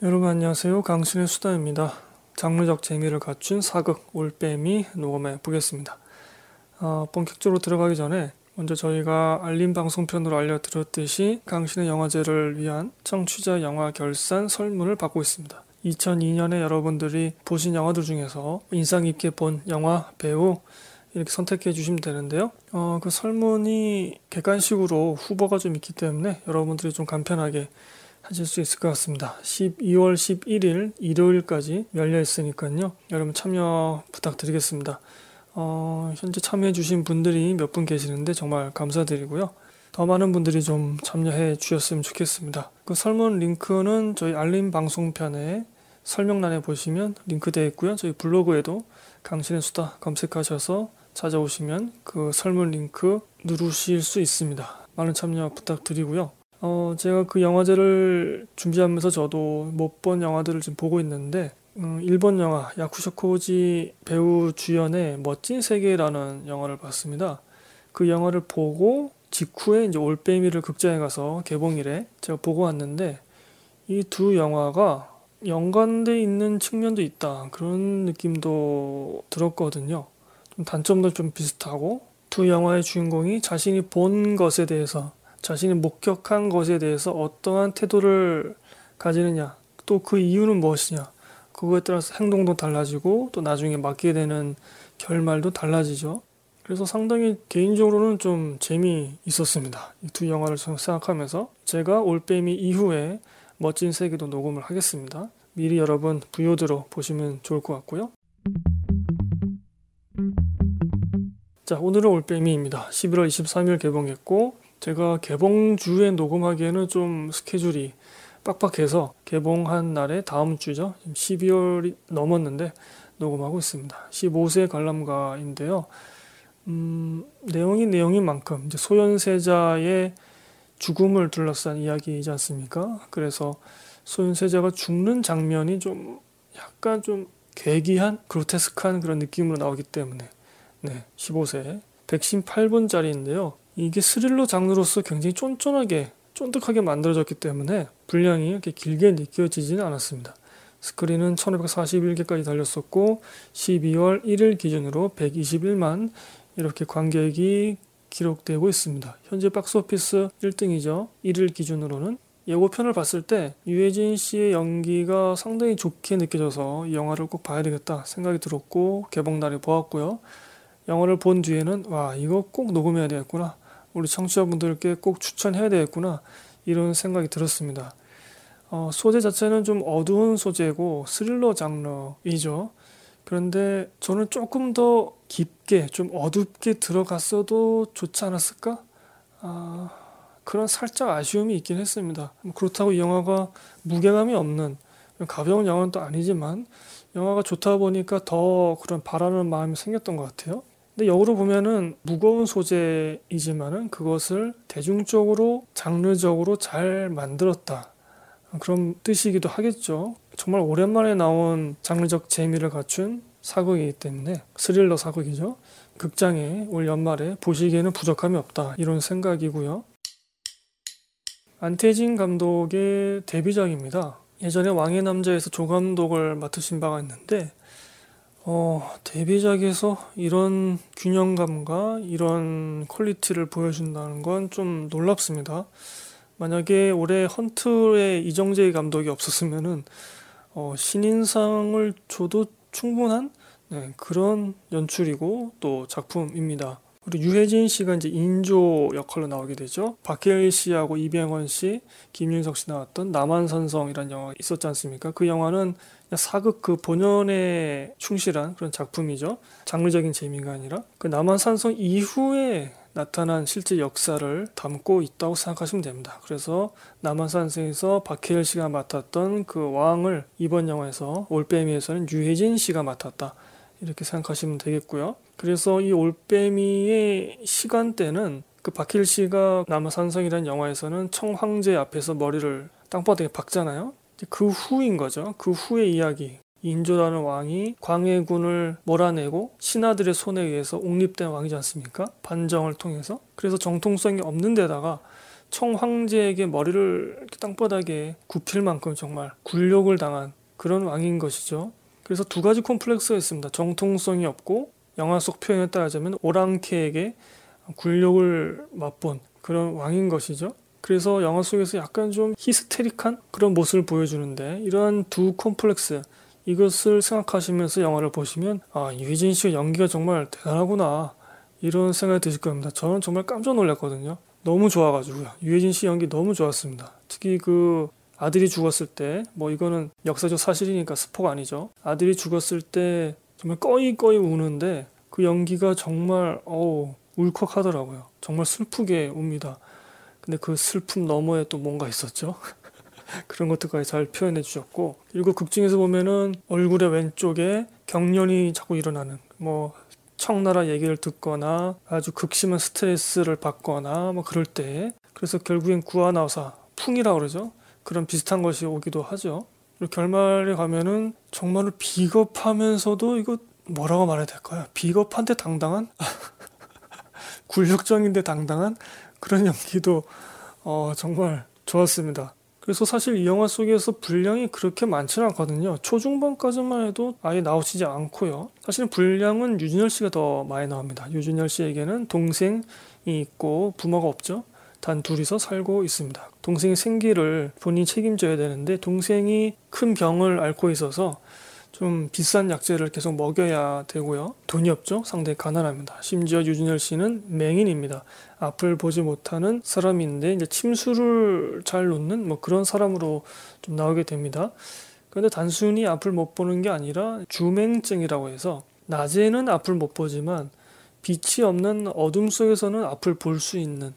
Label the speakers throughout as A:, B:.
A: 여러분 안녕하세요. 강신의 수다입니다. 장르적 재미를 갖춘 사극 올빼미 녹음해 보겠습니다. 어, 본격적으로 들어가기 전에 먼저 저희가 알림 방송편으로 알려드렸듯이 강신의 영화제를 위한 청취자 영화 결산 설문을 받고 있습니다. 2002년에 여러분들이 보신 영화들 중에서 인상 깊게 본 영화, 배우 이렇게 선택해 주시면 되는데요. 어, 그 설문이 객관식으로 후보가 좀 있기 때문에 여러분들이 좀 간편하게 하실 수 있을 것 같습니다. 12월 11일 일요일까지 열려 있으니까요. 여러분 참여 부탁드리겠습니다. 어, 현재 참여해 주신 분들이 몇 분 계시는데 정말 감사드리고요. 더 많은 분들이 좀 참여해 주셨으면 좋겠습니다. 그 설문 링크는 저희 알림 방송편에 설명란에 보시면 링크 되어 있고요. 저희 블로그에도 강신의 수다 검색하셔서 찾아오시면 그 설문 링크 누르실 수 있습니다. 많은 참여 부탁드리고요. 어, 제가 그 영화제를 준비하면서 저도 못 본 영화들을 지금 보고 있는데, 음, 일본 영화 야쿠쇼코지 배우 주연의 멋진 세계라는 영화를 봤습니다. 그 영화를 보고 직후에 이제 올빼미를 극장에 가서 개봉일에 제가 보고 왔는데 이 두 영화가 연관돼 있는 측면도 있다 그런 느낌도 들었거든요. 좀 단점도 좀 비슷하고 두 영화의 주인공이 자신이 본 것에 대해서 자신이 목격한 것에 대해서 어떠한 태도를 가지느냐, 또 그 이유는 무엇이냐, 그거에 따라서 행동도 달라지고 또 나중에 맡게 되는 결말도 달라지죠. 그래서 상당히 개인적으로는 좀 재미 있었습니다. 이 두 영화를 생각하면서 제가 올빼미 이후에 멋진 세계도 녹음을 하겠습니다. 미리 여러분 부요대로 보시면 좋을 것 같고요. 자, 오늘은 올빼미입니다. 11월 23일 개봉했고 제가 개봉 주에 녹음하기에는 좀 스케줄이 빡빡해서 개봉한 날에 다음 주죠. 12월이 넘었는데 녹음하고 있습니다. 15세 관람가인데요. 음, 내용이 내용인 만큼 이제 소현세자의 죽음을 둘러싼 이야기이지 않습니까? 그래서 소현세자가 죽는 장면이 좀 약간 좀 괴기한 그로테스크한 그런 느낌으로 나오기 때문에 네, 15세 118분짜리인데요. 이게 스릴러 장르로서 굉장히 쫀쫀하게 쫀득하게 만들어졌기 때문에 분량이 이렇게 길게 느껴지지는 않았습니다. 스크린은 1541개까지 달렸었고 12월 1일 기준으로 121만 이렇게 관객이 기록되고 있습니다. 현재 박스오피스 1등이죠. 1일 기준으로는 예고편을 봤을 때 유해진 씨의 연기가 상당히 좋게 느껴져서 이 영화를 꼭 봐야 되겠다 생각이 들었고 개봉 날에 보았고요. 영화를 본 뒤에는 와 이거 꼭 녹음해야 되겠구나 우리 청취자분들께 꼭 추천해야 되겠구나 이런 생각이 들었습니다. 어, 소재 자체는 좀 어두운 소재고 스릴러 장르이죠. 그런데 저는 조금 더 깊게 좀 어둡게 들어갔어도 좋지 않았을까? 아, 그런 살짝 아쉬움이 있긴 했습니다. 그렇다고 이 영화가 무게감이 없는 가벼운 영화는 또 아니지만 영화가 좋다 보니까 더 그런 바라는 마음이 생겼던 것 같아요. 근데 역으로 보면은 무거운 소재이지만은 그것을 대중적으로 장르적으로 잘 만들었다. 그런 뜻이기도 하겠죠. 정말 오랜만에 나온 장르적 재미를 갖춘 사극이기 때문에 스릴러 사극이죠. 극장에 올 연말에 보시기에는 부족함이 없다. 이런 생각이고요. 안태진 감독의 데뷔작입니다. 예전에 왕의 남자에서 조감독을 맡으신 바가 있는데 어, 데뷔작에서 이런 균형감과 이런 quality를 보여준다는 건 좀 놀랍습니다. 만약에 올해 헌트의 이정재 감독이 없었으면은 어, 신인상을 줘도 충분한 네, 그런 연출이고 또 작품입니다. 그리고 유해진 씨가 이제 인조 역할로 나오게 되죠. 박해일 씨하고 이병헌 씨, 김윤석 씨 나왔던 남한산성이라는 영화 있었지 않습니까? 그 영화는 사극 그 본연에 충실한 그런 작품이죠. 장르적인 재미가 아니라 그 남한산성 이후에 나타난 실제 역사를 담고 있다고 생각하시면 됩니다. 그래서 남한산성에서 박해일 씨가 맡았던 그 왕을 이번 영화에서 올빼미에서는 유해진 씨가 맡았다. 이렇게 생각하시면 되겠고요. 그래서 이 올빼미의 시간대는 그 박해일 씨가 남한산성이라는 영화에서는 청황제 앞에서 머리를 땅바닥에 박잖아요. 그 후인 거죠. 그 후의 이야기. 인조라는 왕이 광해군을 몰아내고 신하들의 손에 의해서 옹립된 왕이지 않습니까? 반정을 통해서. 그래서 정통성이 없는 데다가 청황제에게 머리를 땅바닥에 굽힐 만큼 정말 굴욕을 당한 그런 왕인 것이죠. 그래서 두 가지 콤플렉스가 있습니다. 정통성이 없고 영화 속 표현에 따르자면 오랑캐에게 굴욕을 맛본 그런 왕인 것이죠. 그래서 영화 속에서 약간 좀 히스테릭한 그런 모습을 보여주는데 이러한 두 콤플렉스 이것을 생각하시면서 영화를 보시면 아 유해진 씨의 연기가 정말 대단하구나 이런 생각이 드실 겁니다. 저는 정말 깜짝 놀랐거든요. 너무 좋아가지고요. 유해진 씨 연기 너무 좋았습니다. 특히 그 아들이 죽었을 때 뭐 이거는 역사적 사실이니까 스포가 아니죠. 아들이 죽었을 때 정말 꺼이꺼이 우는데 그 연기가 정말 어우 울컥하더라고요. 정말 슬프게 웁니다. 근데 그 슬픔 너머에 또 뭔가 있었죠. 그런 것들까지 잘 표현해 주셨고 그리고 극 중에서 보면은 얼굴의 왼쪽에 경련이 자꾸 일어나는 뭐 청나라 얘기를 듣거나 아주 극심한 스트레스를 받거나 뭐 그럴 때 그래서 결국엔 구하나사 풍이라 그러죠? 그런 비슷한 것이 오기도 하죠. 그리고 결말에 가면은 정말로 비겁하면서도 이거 뭐라고 말해야 될까요? 비겁한데 당당한? 굴욕적인데 당당한 그런 연기도 어, 정말 좋았습니다 그래서 사실 이 영화 속에서 분량이 그렇게 많지는 않거든요. 초중반까지만 해도 아예 나오시지 않고요. 사실은 분량은 유준열 씨가 더 많이 나옵니다. 유준열 씨에게는 동생이 있고 부모가 없죠. 단 둘이서 살고 있습니다. 동생의 생계를 본인이 책임져야 되는데 동생이 큰 병을 앓고 있어서 좀 비싼 약재를 계속 먹여야 되고요. 돈이 없죠. 상당히 가난합니다. 심지어 유준열 씨는 맹인입니다. 앞을 보지 못하는 사람인데 이제 침수를 잘 놓는 뭐 그런 사람으로 좀 나오게 됩니다. 그런데 단순히 앞을 못 보는 게 아니라 주맹증이라고 해서 낮에는 앞을 못 보지만 빛이 없는 어둠 속에서는 앞을 볼 수 있는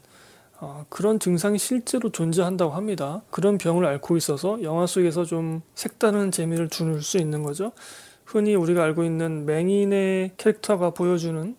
A: 어, 그런 증상이 실제로 존재한다고 합니다. 그런 병을 앓고 있어서 영화 속에서 좀 색다른 재미를 줄수 있는 거죠. 흔히 우리가 알고 있는 맹인의 캐릭터가 보여주는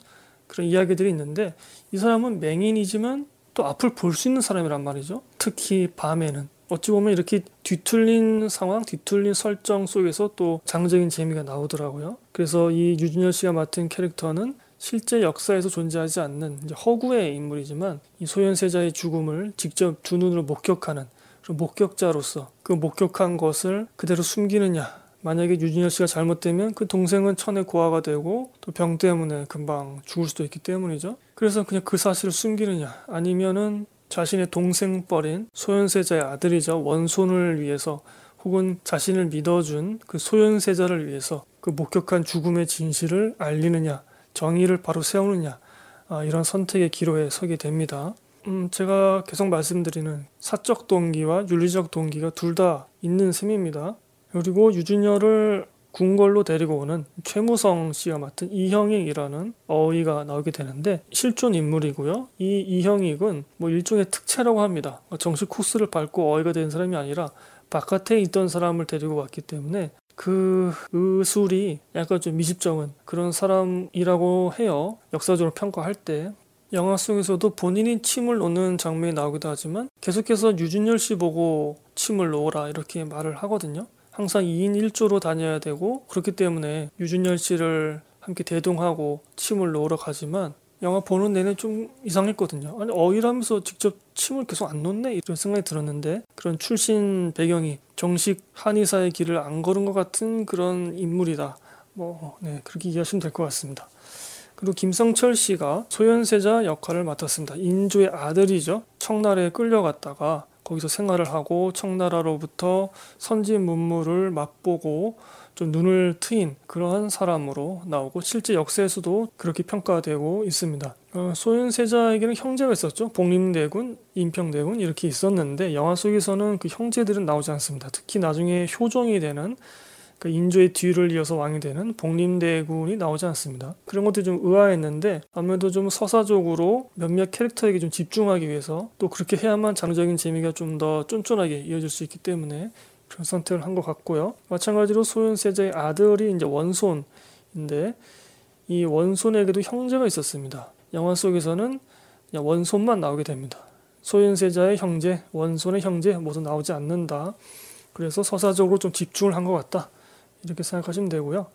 A: 그런 이야기들이 있는데 이 사람은 맹인이지만 또 앞을 볼 수 있는 사람이란 말이죠. 특히 밤에는. 어찌 보면 이렇게 뒤틀린 상황, 뒤틀린 설정 속에서 또 장적인 재미가 나오더라고요. 그래서 이 유준열 씨가 맡은 캐릭터는 실제 역사에서 존재하지 않는 허구의 인물이지만 이 소현세자의 죽음을 직접 두 눈으로 목격하는 목격자로서 그 목격한 것을 그대로 숨기느냐. 만약에 유진열 씨가 잘못되면 그 동생은 천에 고아가 되고 또 병 때문에 금방 죽을 수도 있기 때문이죠. 그래서 그냥 그 사실을 숨기느냐. 아니면은 자신의 동생뻘인 소현세자의 아들이죠 원손을 위해서 혹은 자신을 믿어준 그 소현세자를 위해서 그 목격한 죽음의 진실을 알리느냐 정의를 바로 세우느냐 아, 이런 선택의 기로에 서게 됩니다. 음, 제가 계속 말씀드리는 사적 동기와 윤리적 동기가 둘 다 있는 셈입니다. 그리고 유준열을 궁궐로 데리고 오는 최무성 씨가 맡은 이형익이라는 어의가 나오게 되는데 실존 인물이고요. 이 이형익은 뭐 일종의 특채라고 합니다. 정식 코스를 밟고 어의가 된 사람이 아니라 바깥에 있던 사람을 데리고 왔기 때문에 그 의술이 약간 좀 미집정은 그런 사람이라고 해요. 역사적으로 평가할 때. 영화 속에서도 본인이 침을 놓는 장면이 나오기도 하지만 계속해서 유준열 씨 보고 침을 놓으라 이렇게 말을 하거든요. 항상 2인 1조로 다녀야 되고 그렇기 때문에 유준열 씨를 함께 대동하고 침을 놓으러 가지만 영화 보는 내내 좀 이상했거든요. 아니 어이라면서 직접 침을 계속 안 놓네 이런 생각이 들었는데 그런 출신 배경이 정식 한의사의 길을 안 걸은 것 같은 그런 인물이다. 뭐 네, 그렇게 이해하시면 될 것 같습니다. 그리고 김성철 씨가 소현세자 역할을 맡았습니다. 인조의 아들이죠. 청나라에 끌려갔다가 거기서 생활을 하고 청나라로부터 선진 문물을 맛보고 좀 눈을 트인 그러한 사람으로 나오고 실제 역사에서도 그렇게 평가되고 있습니다. 어, 소현세자에게는 형제가 있었죠. 복림대군, 인평대군 이렇게 있었는데 영화 속에서는 그 형제들은 나오지 않습니다. 특히 나중에 효종이 되는 그 인조의 뒤를 이어서 왕이 되는 복림대군이 나오지 않습니다. 그런 것들이 좀 의아했는데 아무래도 좀 서사적으로 몇몇 캐릭터에게 좀 집중하기 위해서 또 그렇게 해야만 장르적인 재미가 좀 더 쫀쫀하게 이어질 수 있기 때문에 선택을 한 것 같고요. 마찬가지로 소윤 세자의 아들이 이제 원손인데 이 원손에게도 형제가 있었습니다. 영화 속에서는 원손만 나오게 됩니다. 소윤 세자의 형제, 원손의 형제 모두 나오지 않는다. 그래서 서사적으로 좀 집중을 한 것 같다. 이렇게 생각하시면 되고요.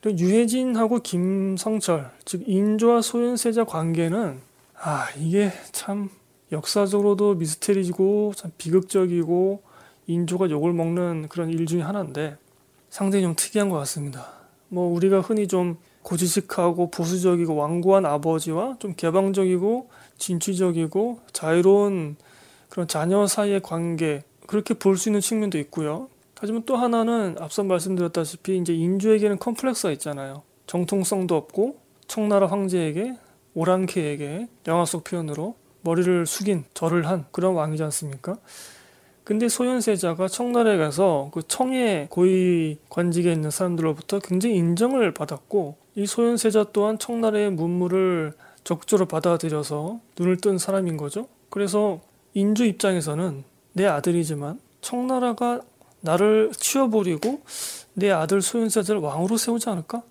A: 그리고 유해진하고 김성철, 즉 인조와 소윤 세자 관계는 아 이게 참 역사적으로도 미스테리지고 참 비극적이고 인조가 욕을 먹는 그런 일 중에 하나인데 상당히 좀 특이한 것 같습니다. 뭐 우리가 흔히 좀 고지식하고 보수적이고 완고한 아버지와 좀 개방적이고 진취적이고 자유로운 그런 자녀 사이의 관계 그렇게 볼 수 있는 측면도 있고요. 하지만 또 하나는 앞서 말씀드렸다시피 이제 인주에게는 컴플렉스가 있잖아요. 정통성도 없고 청나라 황제에게 오랑캐에게 영화 속 표현으로 머리를 숙인 절을 한 그런 왕이지 않습니까? 근데 소현세자가 청나라에 가서 그 청의 고위 관직에 있는 사람들로부터 굉장히 인정을 받았고 이 소현세자 또한 청나라의 문물을 적극적으로 받아들여서 눈을 뜬 사람인 거죠. 그래서 인주 입장에서는 내 아들이지만 청나라가 나를 치워버리고 내 아들 소현세자를 왕으로 세우지 않을까?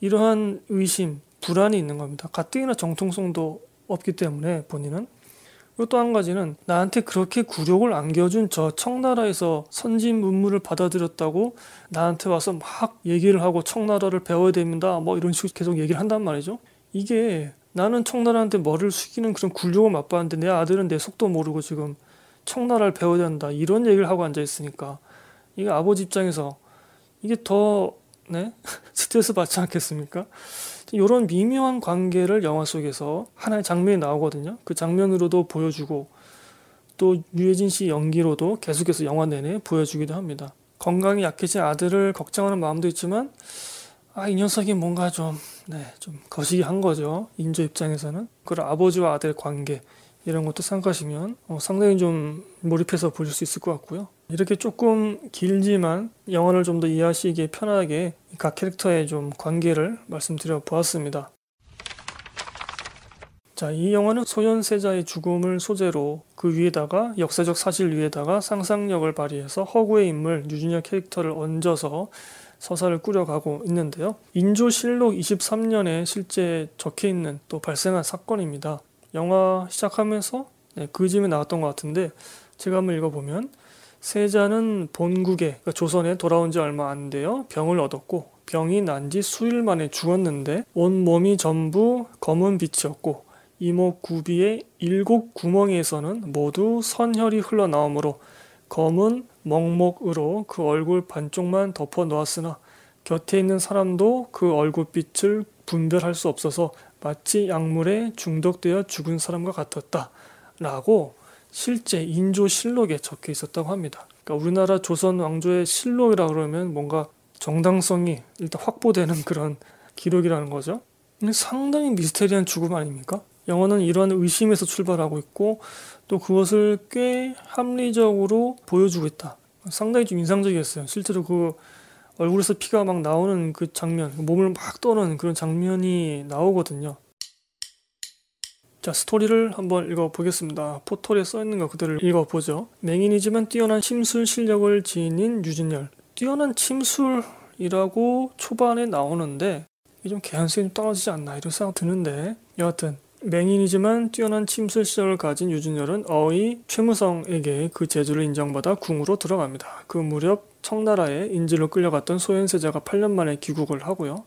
A: 이러한 의심, 불안이 있는 겁니다. 가뜩이나 정통성도 없기 때문에 본인은 그리고 또 한 가지는 나한테 그렇게 굴욕을 안겨준 저 청나라에서 선진 문물을 받아들였다고 나한테 와서 막 얘기를 하고 청나라를 배워야 됩니다. 뭐 이런 식으로 계속 얘기를 한단 말이죠. 이게 나는 청나라한테 머리를 숙이는 그런 굴욕을 맛봤는데 내 아들은 내 속도 모르고 지금 청나라를 배워야 된다. 이런 얘기를 하고 앉아 있으니까 이게 아버지 입장에서 이게 더 네? 스트레스 받지 않겠습니까? 이런 미묘한 관계를 영화 속에서 하나의 장면이 나오거든요. 그 장면으로도 보여주고 또 유해진 씨 연기로도 계속해서 영화 내내 보여주기도 합니다. 건강이 약해진 아들을 걱정하는 마음도 있지만 아, 이 녀석이 뭔가 좀, 네, 좀 거시기한 거죠. 인조 입장에서는. 그런 아버지와 아들 관계, 이런 것도 생각하시면 어, 상당히 좀 몰입해서 보실 수 있을 것 같고요. 이렇게 조금 길지만 영화를 좀 더 이해하시기에 편하게 각 캐릭터의 좀 관계를 말씀드려 보았습니다. 자, 이 영화는 소현세자의 죽음을 소재로 그 위에다가 역사적 사실 위에다가 상상력을 발휘해서 허구의 인물 유준열 캐릭터를 얹어서 서사를 꾸려가고 있는데요. 인조실록 23년에 실제 적혀 있는 또 발생한 사건입니다. 영화 시작하면서 네, 그 즈음에 나왔던 것 같은데 제가 한번 읽어보면 세자는 본국에 그러니까 조선에 돌아온 지 얼마 안 돼요. 병을 얻었고 병이 난 지 수일 만에 죽었는데 온 몸이 전부 검은 빛이었고 이목 구비의 일곱 구멍에서는 모두 선혈이 흘러나오므로 검은 먹목으로 그 얼굴 반쪽만 덮어 놓았으나 곁에 있는 사람도 그 얼굴빛을 분별할 수 없어서 마치 약물에 중독되어 죽은 사람과 같았다. 라고 실제 인조 실록에 적혀 있었다고 합니다. 그러니까 우리나라 조선 왕조의 실록이라 그러면 뭔가 정당성이 일단 확보되는 그런 기록이라는 거죠. 상당히 미스테리한 죽음 아닙니까? 영화는 이러한 의심에서 출발하고 있고 또 그것을 꽤 합리적으로 보여주고 있다. 상당히 좀 인상적이었어요. 실제로 그 얼굴에서 피가 막 나오는 그 장면, 몸을 막 떠는 그런 장면이 나오거든요. 자, 스토리를 한번 읽어보겠습니다. 포털에 써있는 거 그대로 읽어보죠. 맹인이지만 뛰어난 침술 실력을 지닌 유진열. 뛰어난 침술이라고 초반에 나오는데 이게 좀 개연성이 좀 떨어지지 않나 이런 생각 드는데 여하튼 맹인이지만 뛰어난 침술 실력을 가진 류준열은 어의 최무성에게 그 재주를 인정받아 궁으로 들어갑니다. 그 무렵 청나라에 인질로 끌려갔던 소현세자가 8년 만에 귀국을 하고요.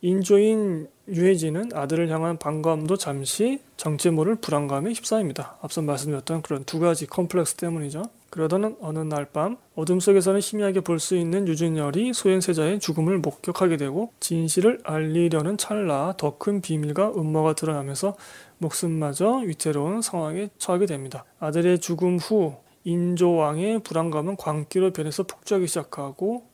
A: 인조인 유해진은 아들을 향한 반감도 잠시 정체 모를 불안감에 휩싸입니다. 앞서 말씀드렸던 그런 두 가지 컴플렉스 때문이죠. 그러던 어느 날 밤 어둠 속에서는 희미하게 볼 수 있는 류준열이 소현세자의 죽음을 목격하게 되고 진실을 알리려는 찰나 더 큰 비밀과 음모가 드러나면서 목숨마저 위태로운 상황에 처하게 됩니다. 아들의 죽음 후 인조왕의 불안감은 광기로 변해서 폭주하기 시작하고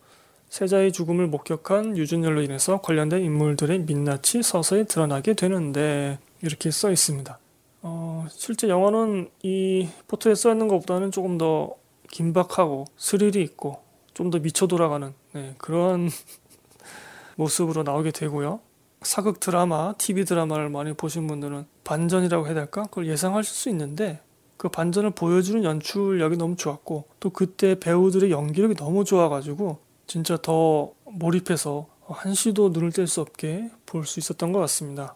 A: 세자의 죽음을 목격한 유준열로 인해서 관련된 인물들의 민낯이 서서히 드러나게 되는데 이렇게 써 있습니다. 어, 실제 영화는 이 포토에 써 있는 것보다는 조금 더 긴박하고 스릴이 있고 좀 더 미쳐 돌아가는 네, 그런 모습으로 나오게 되고요. 사극 드라마, TV 드라마를 많이 보신 분들은 반전이라고 해야 될까? 그걸 예상하실 수 있는데 그 반전을 보여주는 연출력이 너무 좋았고 또 그때 배우들의 연기력이 너무 좋아가지고 진짜 더 몰입해서 한시도 눈을 뗄 수 없게 볼 수 있었던 것 같습니다.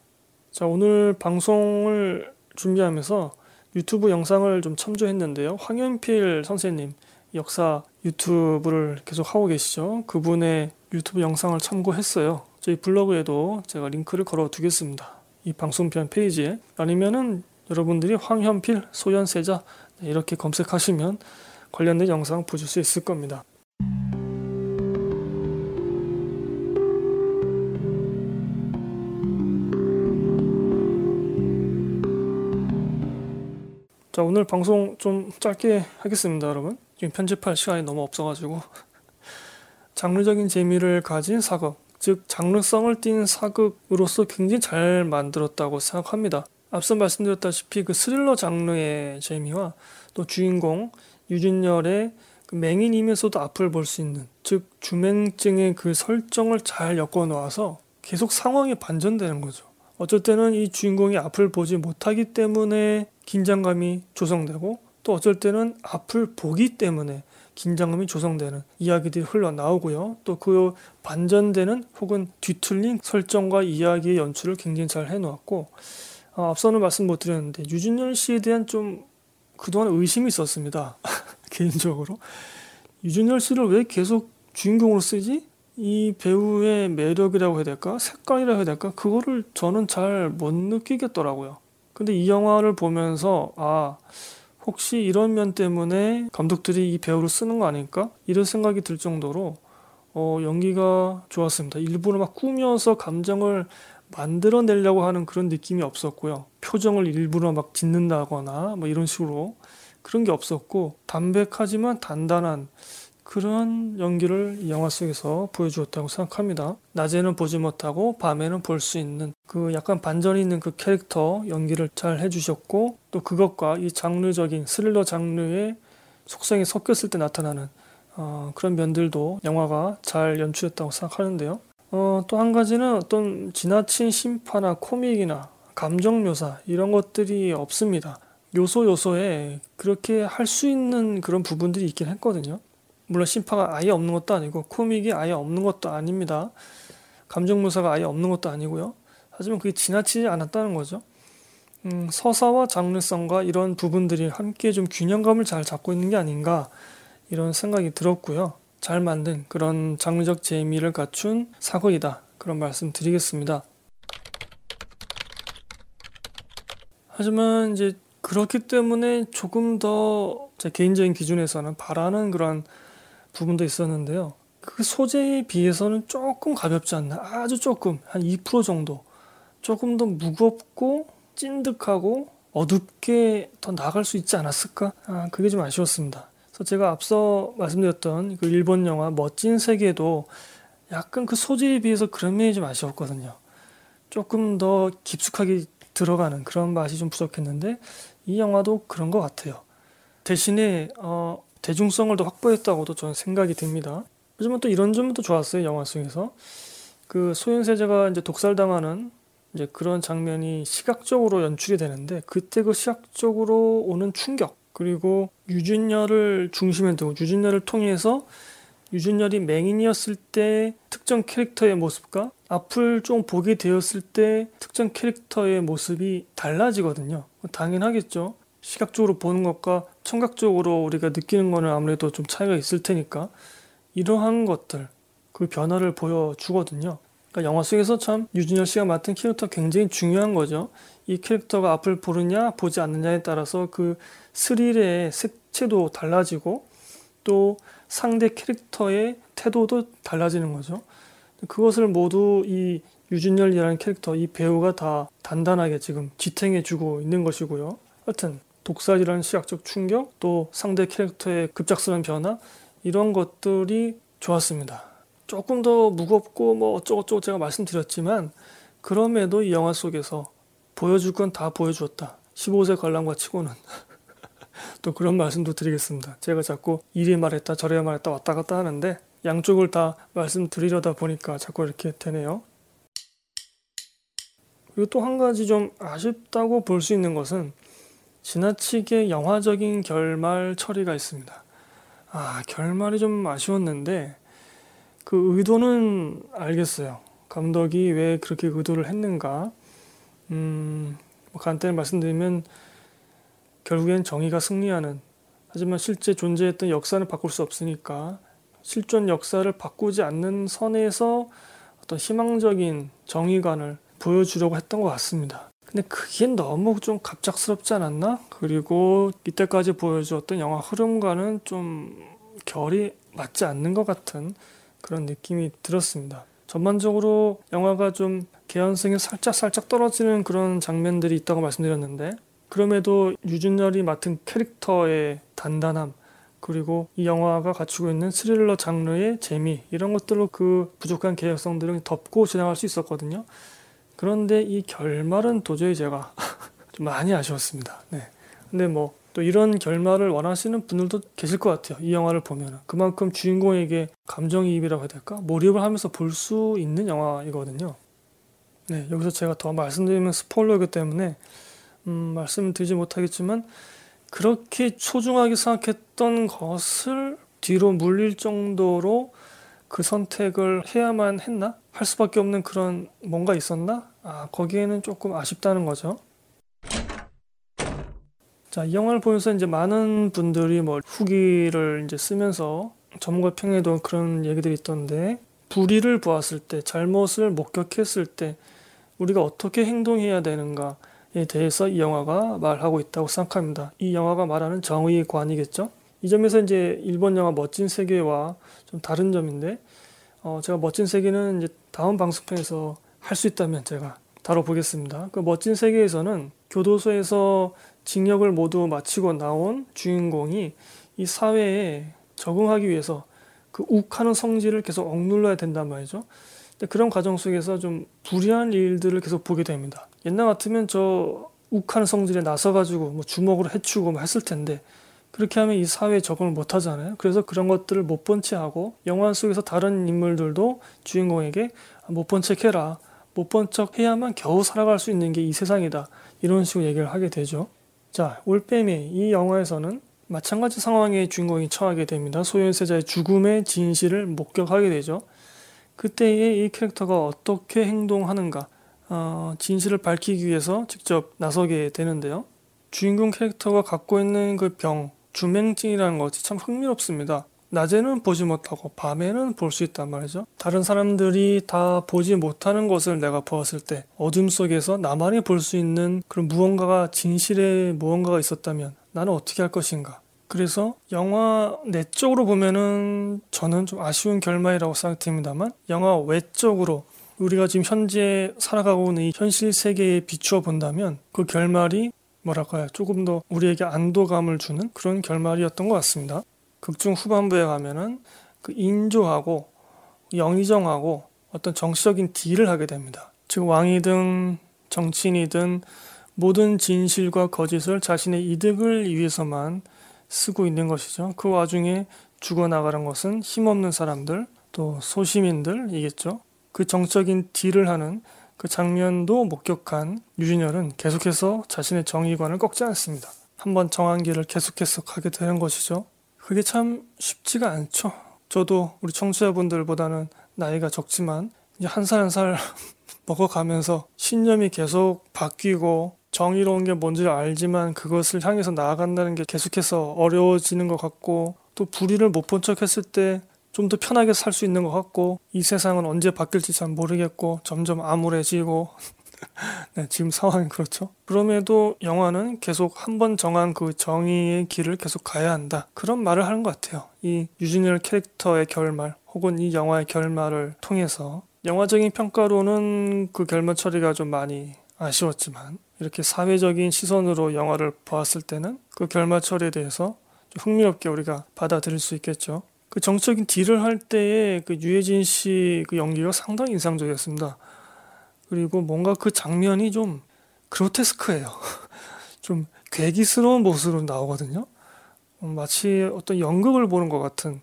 A: 자, 오늘 방송을 준비하면서 유튜브 영상을 좀 첨부했는데요. 황현필 선생님 역사 유튜브를 계속 하고 계시죠. 그분의 유튜브 영상을 참고했어요. 저희 블로그에도 제가 링크를 걸어 두겠습니다. 이 방송편 페이지에 아니면은 여러분들이 황현필 소현세자 네, 이렇게 검색하시면 관련된 영상 보실 수 있을 겁니다. 자 오늘 방송 좀 짧게 하겠습니다 여러분. 지금 편집할 시간이 너무 없어가지고. 장르적인 재미를 가진 사극 즉 장르성을 띈 사극으로서 굉장히 잘 만들었다고 생각합니다. 앞서 말씀드렸다시피 그 스릴러 장르의 재미와 또 주인공 유진열의 그 맹인이면서도 앞을 볼 수 있는 즉 주맹증의 그 설정을 잘 엮어 놓아서 계속 상황이 반전되는 거죠. 어쩔 때는 이 주인공이 앞을 보지 못하기 때문에 긴장감이 조성되고 또 어쩔 때는 앞을 보기 때문에 긴장감이 조성되는 이야기들이 흘러나오고요. 또 그 반전되는 혹은 뒤틀린 설정과 이야기의 연출을 굉장히 잘 해놓았고 어, 앞서는 말씀 못 드렸는데 유준열 씨에 대한 좀 그동안 의심이 있었습니다. 개인적으로 유준열 씨를 왜 계속 주인공으로 쓰지? 이 배우의 매력이라고 해야 될까? 색깔이라고 해야 될까? 그거를 저는 잘 못 느끼겠더라고요. 근데 이 영화를 보면서 아 혹시 이런 면 때문에 감독들이 이 배우를 쓰는 거 아닐까? 이런 생각이 들 정도로 어, 연기가 좋았습니다. 일부러 막 꾸며서 감정을 만들어내려고 하는 그런 느낌이 없었고요. 표정을 일부러 막 짓는다거나 뭐 이런 식으로 그런 게 없었고 담백하지만 단단한 그런 연기를 이 영화 속에서 보여주었다고 생각합니다. 낮에는 보지 못하고 밤에는 볼 수 있는 그 약간 반전이 있는 그 캐릭터 연기를 잘 해주셨고 또 그것과 이 장르적인 스릴러 장르의 속성이 섞였을 때 나타나는 어, 그런 면들도 영화가 잘 연출했다고 생각하는데요. 어, 또 한 가지는 어떤 지나친 심파나 코믹이나 감정 묘사 이런 것들이 없습니다. 요소 요소에 그렇게 할 수 있는 그런 부분들이 있긴 했거든요. 물론 심파가 아예 없는 것도 아니고 코믹이 아예 없는 것도 아닙니다. 감정 묘사가 아예 없는 것도 아니고요. 하지만 그게 지나치지 않았다는 거죠. 음, 서사와 장르성과 이런 부분들이 함께 좀 균형감을 잘 잡고 있는 게 아닌가 이런 생각이 들었고요. 잘 만든 그런 장르적 재미를 갖춘 사극이다. 그런 말씀 드리겠습니다. 하지만 이제 그렇기 때문에 조금 더 제 개인적인 기준에서는 바라는 그런 부분도 있었는데요. 그 소재에 비해서는 조금 가볍지 않나. 아주 조금. 한 2% 정도. 조금 더 무겁고 찐득하고 어둡게 더 나갈 수 있지 않았을까? 아, 그게 좀 아쉬웠습니다. 그래서 제가 앞서 말씀드렸던 그 일본 영화 멋진 세계도 약간 그 소재에 비해서 그런 면이 좀 아쉬웠거든요. 조금 더 깊숙하게 들어가는 그런 맛이 좀 부족했는데 이 영화도 그런 것 같아요. 대신에 어, 대중성을 더 확보했다고도 저는 생각이 듭니다. 하지만 또 이런 점도 좋았어요 영화 속에서 그 소현세자가 이제 독살당하는 이제 그런 장면이 시각적으로 연출이 되는데 그때 그 시각적으로 오는 충격 그리고 유준열을 중심에 두고 유준열을 통해서 유준열이 맹인이었을 때 특정 캐릭터의 모습과 앞을 좀 보게 되었을 때 특정 캐릭터의 모습이 달라지거든요. 당연하겠죠. 시각적으로 보는 것과 청각적으로 우리가 느끼는 거는 아무래도 좀 차이가 있을 테니까 이러한 것들 그 변화를 보여주거든요. 그러니까 영화 속에서 참 유진열 씨가 맡은 캐릭터 굉장히 중요한 거죠. 이 캐릭터가 앞을 보느냐 보지 않느냐에 따라서 그 스릴의 색채도 달라지고 또 상대 캐릭터의 태도도 달라지는 거죠. 그것을 모두 이 유진열이라는 캐릭터, 이 배우가 다 단단하게 지금 지탱해주고 있는 것이고요. 하여튼 독살이라는 시각적 충격, 또 상대 캐릭터의 급작스러운 변화 이런 것들이 좋았습니다. 조금 더 무겁고 뭐 어쩌고저쩌고 제가 말씀드렸지만 그럼에도 이 영화 속에서 보여줄 건 다 보여주었다. 15세 관람과 치고는 또 그런 말씀도 드리겠습니다. 제가 자꾸 이리 말했다 저리 말했다 왔다 갔다 하는데 양쪽을 다 말씀드리려다 보니까 자꾸 이렇게 되네요. 그리고 또 한 가지 좀 아쉽다고 볼 수 있는 것은 지나치게 영화적인 결말 처리가 있습니다. 아, 결말이 좀 아쉬웠는데 그 의도는 알겠어요. 감독이 왜 그렇게 의도를 했는가. 음, 뭐 간단히 말씀드리면 결국엔 정의가 승리하는 하지만 실제 존재했던 역사는 바꿀 수 없으니까 실존 역사를 바꾸지 않는 선에서 어떤 희망적인 정의관을 보여주려고 했던 것 같습니다. 근데 그게 너무 좀 갑작스럽지 않았나? 그리고 이때까지 보여주었던 영화 흐름과는 좀 결이 맞지 않는 것 같은 그런 느낌이 들었습니다. 전반적으로 영화가 좀 개연성이 살짝 살짝 떨어지는 그런 장면들이 있다고 말씀드렸는데 그럼에도 유준열이 맡은 캐릭터의 단단함 그리고 이 영화가 갖추고 있는 스릴러 장르의 재미 이런 것들로 그 부족한 개연성들을 덮고 진행할 수 있었거든요. 그런데 이 결말은 도저히 제가 좀 많이 아쉬웠습니다. 네. 근데 뭐 또 이런 결말을 원하시는 분들도 계실 것 같아요. 이 영화를 보면 그만큼 주인공에게 감정이입이라고 해야 될까? 몰입을 하면서 볼 수 있는 영화이거든요. 네, 여기서 제가 더 말씀드리면 스포일러이기 때문에 음, 말씀드리지 못하겠지만 그렇게 소중하게 생각했던 것을 뒤로 물릴 정도로 그 선택을 해야만 했나? 할 수밖에 없는 그런 뭔가 있었나? 아, 거기에는 조금 아쉽다는 거죠. 자, 이 영화를 보면서 이제 많은 분들이 뭐 후기를 이제 쓰면서 전문가 평에도 그런 얘기들이 있던데 불의를 보았을 때, 잘못을 목격했을 때 우리가 어떻게 행동해야 되는가에 대해서 이 영화가 말하고 있다고 생각합니다. 이 영화가 말하는 정의관이겠죠? 이 점에서 이제 일본 영화 멋진 세계와 좀 다른 점인데 어, 제가 멋진 세계는 이제 다음 방송편에서 할 수 있다면 제가 다뤄보겠습니다. 그 멋진 세계에서는 교도소에서 징역을 모두 마치고 나온 주인공이 이 사회에 적응하기 위해서 그 욱하는 성질을 계속 억눌러야 된단 말이죠. 근데 그런 과정 속에서 좀 불리한 일들을 계속 보게 됩니다. 옛날 같으면 저 욱하는 성질에 나서가지고 뭐 주먹으로 해치우고 뭐 했을 텐데 그렇게 하면 이 사회에 적응을 못 하잖아요. 그래서 그런 것들을 못 본 채 하고 영화 속에서 다른 인물들도 주인공에게 못 본 척 해라. 못 본 척 해야만 겨우 살아갈 수 있는 게 이 세상이다. 이런 식으로 얘기를 하게 되죠. 자, 올빼미 이 영화에서는 마찬가지 상황에 주인공이 처하게 됩니다. 소현세자의 죽음의 진실을 목격하게 되죠. 그때의 이 캐릭터가 어떻게 행동하는가, 어, 진실을 밝히기 위해서 직접 나서게 되는데요. 주인공 캐릭터가 갖고 있는 그 병, 주맹증이라는 것이 참 흥미롭습니다. 낮에는 보지 못하고 밤에는 볼 수 있단 말이죠. 다른 사람들이 다 보지 못하는 것을 내가 보았을 때 어둠 속에서 나만이 볼 수 있는 그런 무언가가 진실의 무언가가 있었다면 나는 어떻게 할 것인가? 그래서 영화 내적으로 보면은 저는 좀 아쉬운 결말이라고 생각됩니다만 영화 외적으로 우리가 지금 현재 살아가고 있는 이 현실 세계에 비추어 본다면 그 결말이 뭐랄까요 조금 더 우리에게 안도감을 주는 그런 결말이었던 것 같습니다. 극중 후반부에 가면은 그 인조하고 영의정하고 어떤 정치적인 딜을 하게 됩니다. 즉 왕이든 정치인이든 모든 진실과 거짓을 자신의 이득을 위해서만 쓰고 있는 것이죠. 그 와중에 죽어나가는 것은 힘없는 사람들, 또 소시민들이겠죠. 그 정적인 딜을 하는 그 장면도 목격한 유진열은 계속해서 자신의 정의관을 꺾지 않습니다. 한번 정한 길을 계속해서 가게 되는 것이죠. 그게 참 쉽지가 않죠. 저도 우리 청취자분들보다는 나이가 적지만 이제 한 살 한살 먹어가면서 신념이 계속 바뀌고 정의로운 게 뭔지 알지만 그것을 향해서 나아간다는 게 계속해서 어려워지는 것 같고 또 불의를 못 본 척 했을 때 좀 더 편하게 살 수 있는 것 같고 이 세상은 언제 바뀔지 잘 모르겠고 점점 암울해지고 네, 지금 상황이 그렇죠. 그럼에도 영화는 계속 한 번 정한 그 정의의 길을 계속 가야 한다. 그런 말을 하는 것 같아요. 이 유진열 캐릭터의 결말 혹은 이 영화의 결말을 통해서 영화적인 평가로는 그 결말 처리가 좀 많이 아쉬웠지만 이렇게 사회적인 시선으로 영화를 보았을 때는 그 결말 처리에 대해서 좀 흥미롭게 우리가 받아들일 수 있겠죠. 그 정적인 딜을 할 때의 그 유해진 씨 그 연기가 상당히 인상적이었습니다. 그리고 뭔가 그 장면이 좀 그로테스크해요. 좀 괴기스러운 모습으로 나오거든요. 음, 마치 어떤 연극을 보는 것 같은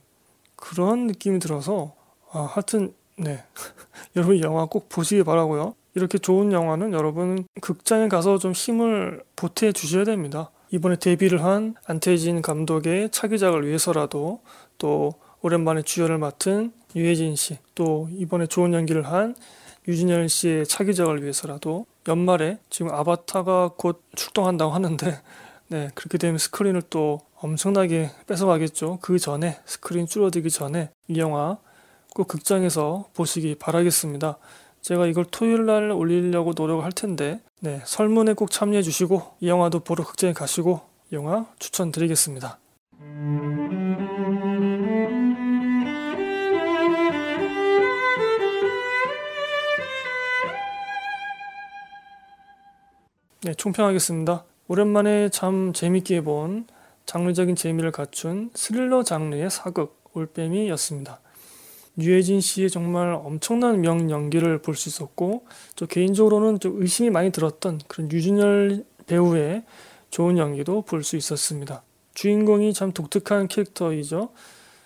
A: 그런 느낌이 들어서 아, 하여튼 네 여러분 영화 꼭 보시기 바라고요. 이렇게 좋은 영화는 여러분 극장에 가서 좀 힘을 보태 주셔야 됩니다. 이번에 데뷔를 한 안태진 감독의 차기작을 위해서라도 또 오랜만에 주연을 맡은 유해진 씨, 또 이번에 좋은 연기를 한 유진열 씨의 차기작을 위해서라도 연말에 지금 아바타가 곧 출동한다고 하는데 네 그렇게 되면 스크린을 또 엄청나게 뺏어가겠죠. 그 전에 스크린 줄어들기 전에 이 영화 꼭 극장에서 보시기 바라겠습니다. 제가 이걸 토요일 날 올리려고 노력을 할 텐데 네, 설문에 꼭 참여해 주시고 이 영화도 보러 극장에 가시고 영화 추천드리겠습니다. 네, 총평하겠습니다. 오랜만에 참 재밌게 본 장르적인 재미를 갖춘 스릴러 장르의 사극 올빼미였습니다. 유해진 씨의 정말 엄청난 명 연기를 볼 수 있었고 저 개인적으로는 좀 의심이 많이 들었던 그런 유준열 배우의 좋은 연기도 볼 수 있었습니다. 주인공이 참 독특한 캐릭터이죠.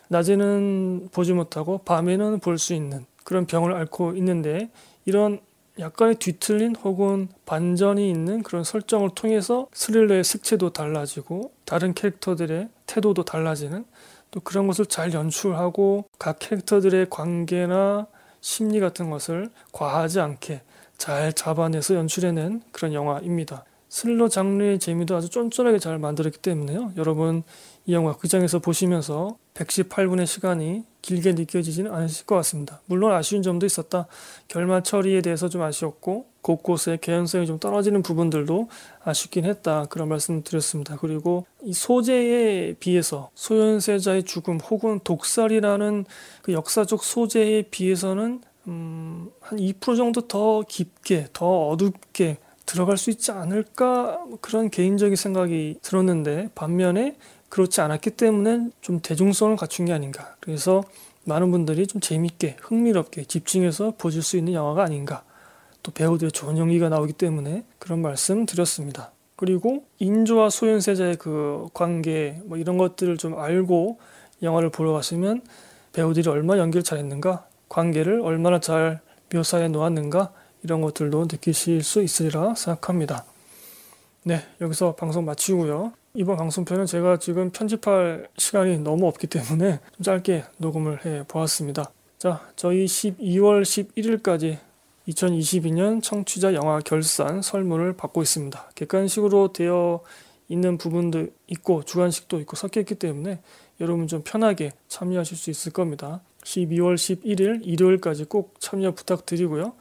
A: 낮에는 보지 못하고 밤에는 볼 수 있는 그런 병을 앓고 있는데 이런 약간의 뒤틀린 혹은 반전이 있는 그런 설정을 통해서 스릴러의 색채도 달라지고 다른 캐릭터들의 태도도 달라지는 또 그런 것을 잘 연출하고 각 캐릭터들의 관계나 심리 같은 것을 과하지 않게 잘 잡아내서 연출해낸 그런 영화입니다. 스릴러 장르의 재미도 아주 쫀쫀하게 잘 만들었기 때문에요. 여러분 이 영화 극장에서 보시면서 118분의 시간이 길게 느껴지지는 않으실 것 같습니다. 물론 아쉬운 점도 있었다. 결말 처리에 대해서 좀 아쉬웠고 곳곳에 개연성이 좀 떨어지는 부분들도 아쉽긴 했다. 그런 말씀 드렸습니다. 그리고 이 소재에 비해서 소현세자의 죽음 혹은 독살이라는 그 역사적 소재에 비해서는 음, 한 2% 정도 더 깊게, 더 어둡게 들어갈 수 있지 않을까 그런 개인적인 생각이 들었는데 반면에 그렇지 않았기 때문에 좀 대중성을 갖춘 게 아닌가. 그래서 많은 분들이 좀 재밌게 흥미롭게 집중해서 보실 수 있는 영화가 아닌가. 또 배우들의 좋은 연기가 나오기 때문에 그런 말씀 드렸습니다. 그리고 인조와 소현세자의 그 관계 뭐 이런 것들을 좀 알고 영화를 보러 가시면 배우들이 얼마나 연기를 잘했는가, 관계를 얼마나 잘 묘사해 놓았는가 이런 것들도 느끼실 수 있으리라 생각합니다. 네, 여기서 방송 마치고요. 이번 방송편은 제가 지금 편집할 시간이 너무 없기 때문에 좀 짧게 녹음을 해 보았습니다. 자, 저희 12월 11일까지 2022년 청취자 영화 결산 설문을 받고 있습니다. 객관식으로 되어 있는 부분도 있고 주관식도 있고 섞여 있기 때문에 여러분 좀 편하게 참여하실 수 있을 겁니다. 12월 11일 일요일까지 꼭 참여 부탁드리고요.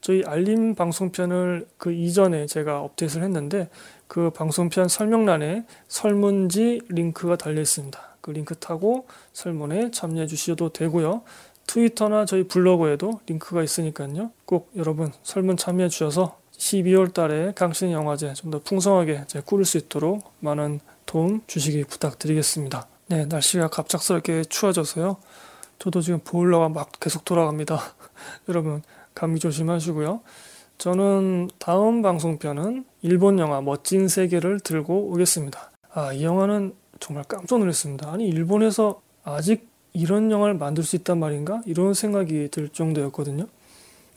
A: 저희 알림 방송편을 그 이전에 제가 업데이트를 했는데 그 방송편 설명란에 설문지 링크가 달려 있습니다. 그 링크 타고 설문에 참여해 주셔도 되고요. 트위터나 저희 블로그에도 링크가 있으니까요. 꼭 여러분 설문 참여해 주셔서 12월 달에 강신 영화제 좀 더 풍성하게 꾸릴 수 있도록 많은 도움 주시기 부탁드리겠습니다. 네, 날씨가 갑작스럽게 추워져서요. 저도 지금 보일러가 막 계속 돌아갑니다. 여러분 감기 조심하시고요. 저는 다음 방송편은 일본 영화 멋진 세계를 들고 오겠습니다. 아, 이 영화는 정말 깜짝 놀랐습니다. 아니, 일본에서 아직 이런 영화를 만들 수 있단 말인가? 이런 생각이 들 정도였거든요.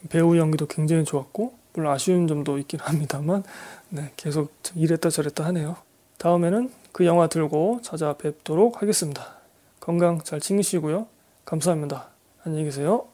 A: 배우 연기도 굉장히 좋았고, 물론 아쉬운 점도 있긴 합니다만, 네, 계속 이랬다 저랬다 하네요. 다음에는 그 영화 들고 찾아뵙도록 하겠습니다. 건강 잘 챙기시고요. 감사합니다. 안녕히 계세요.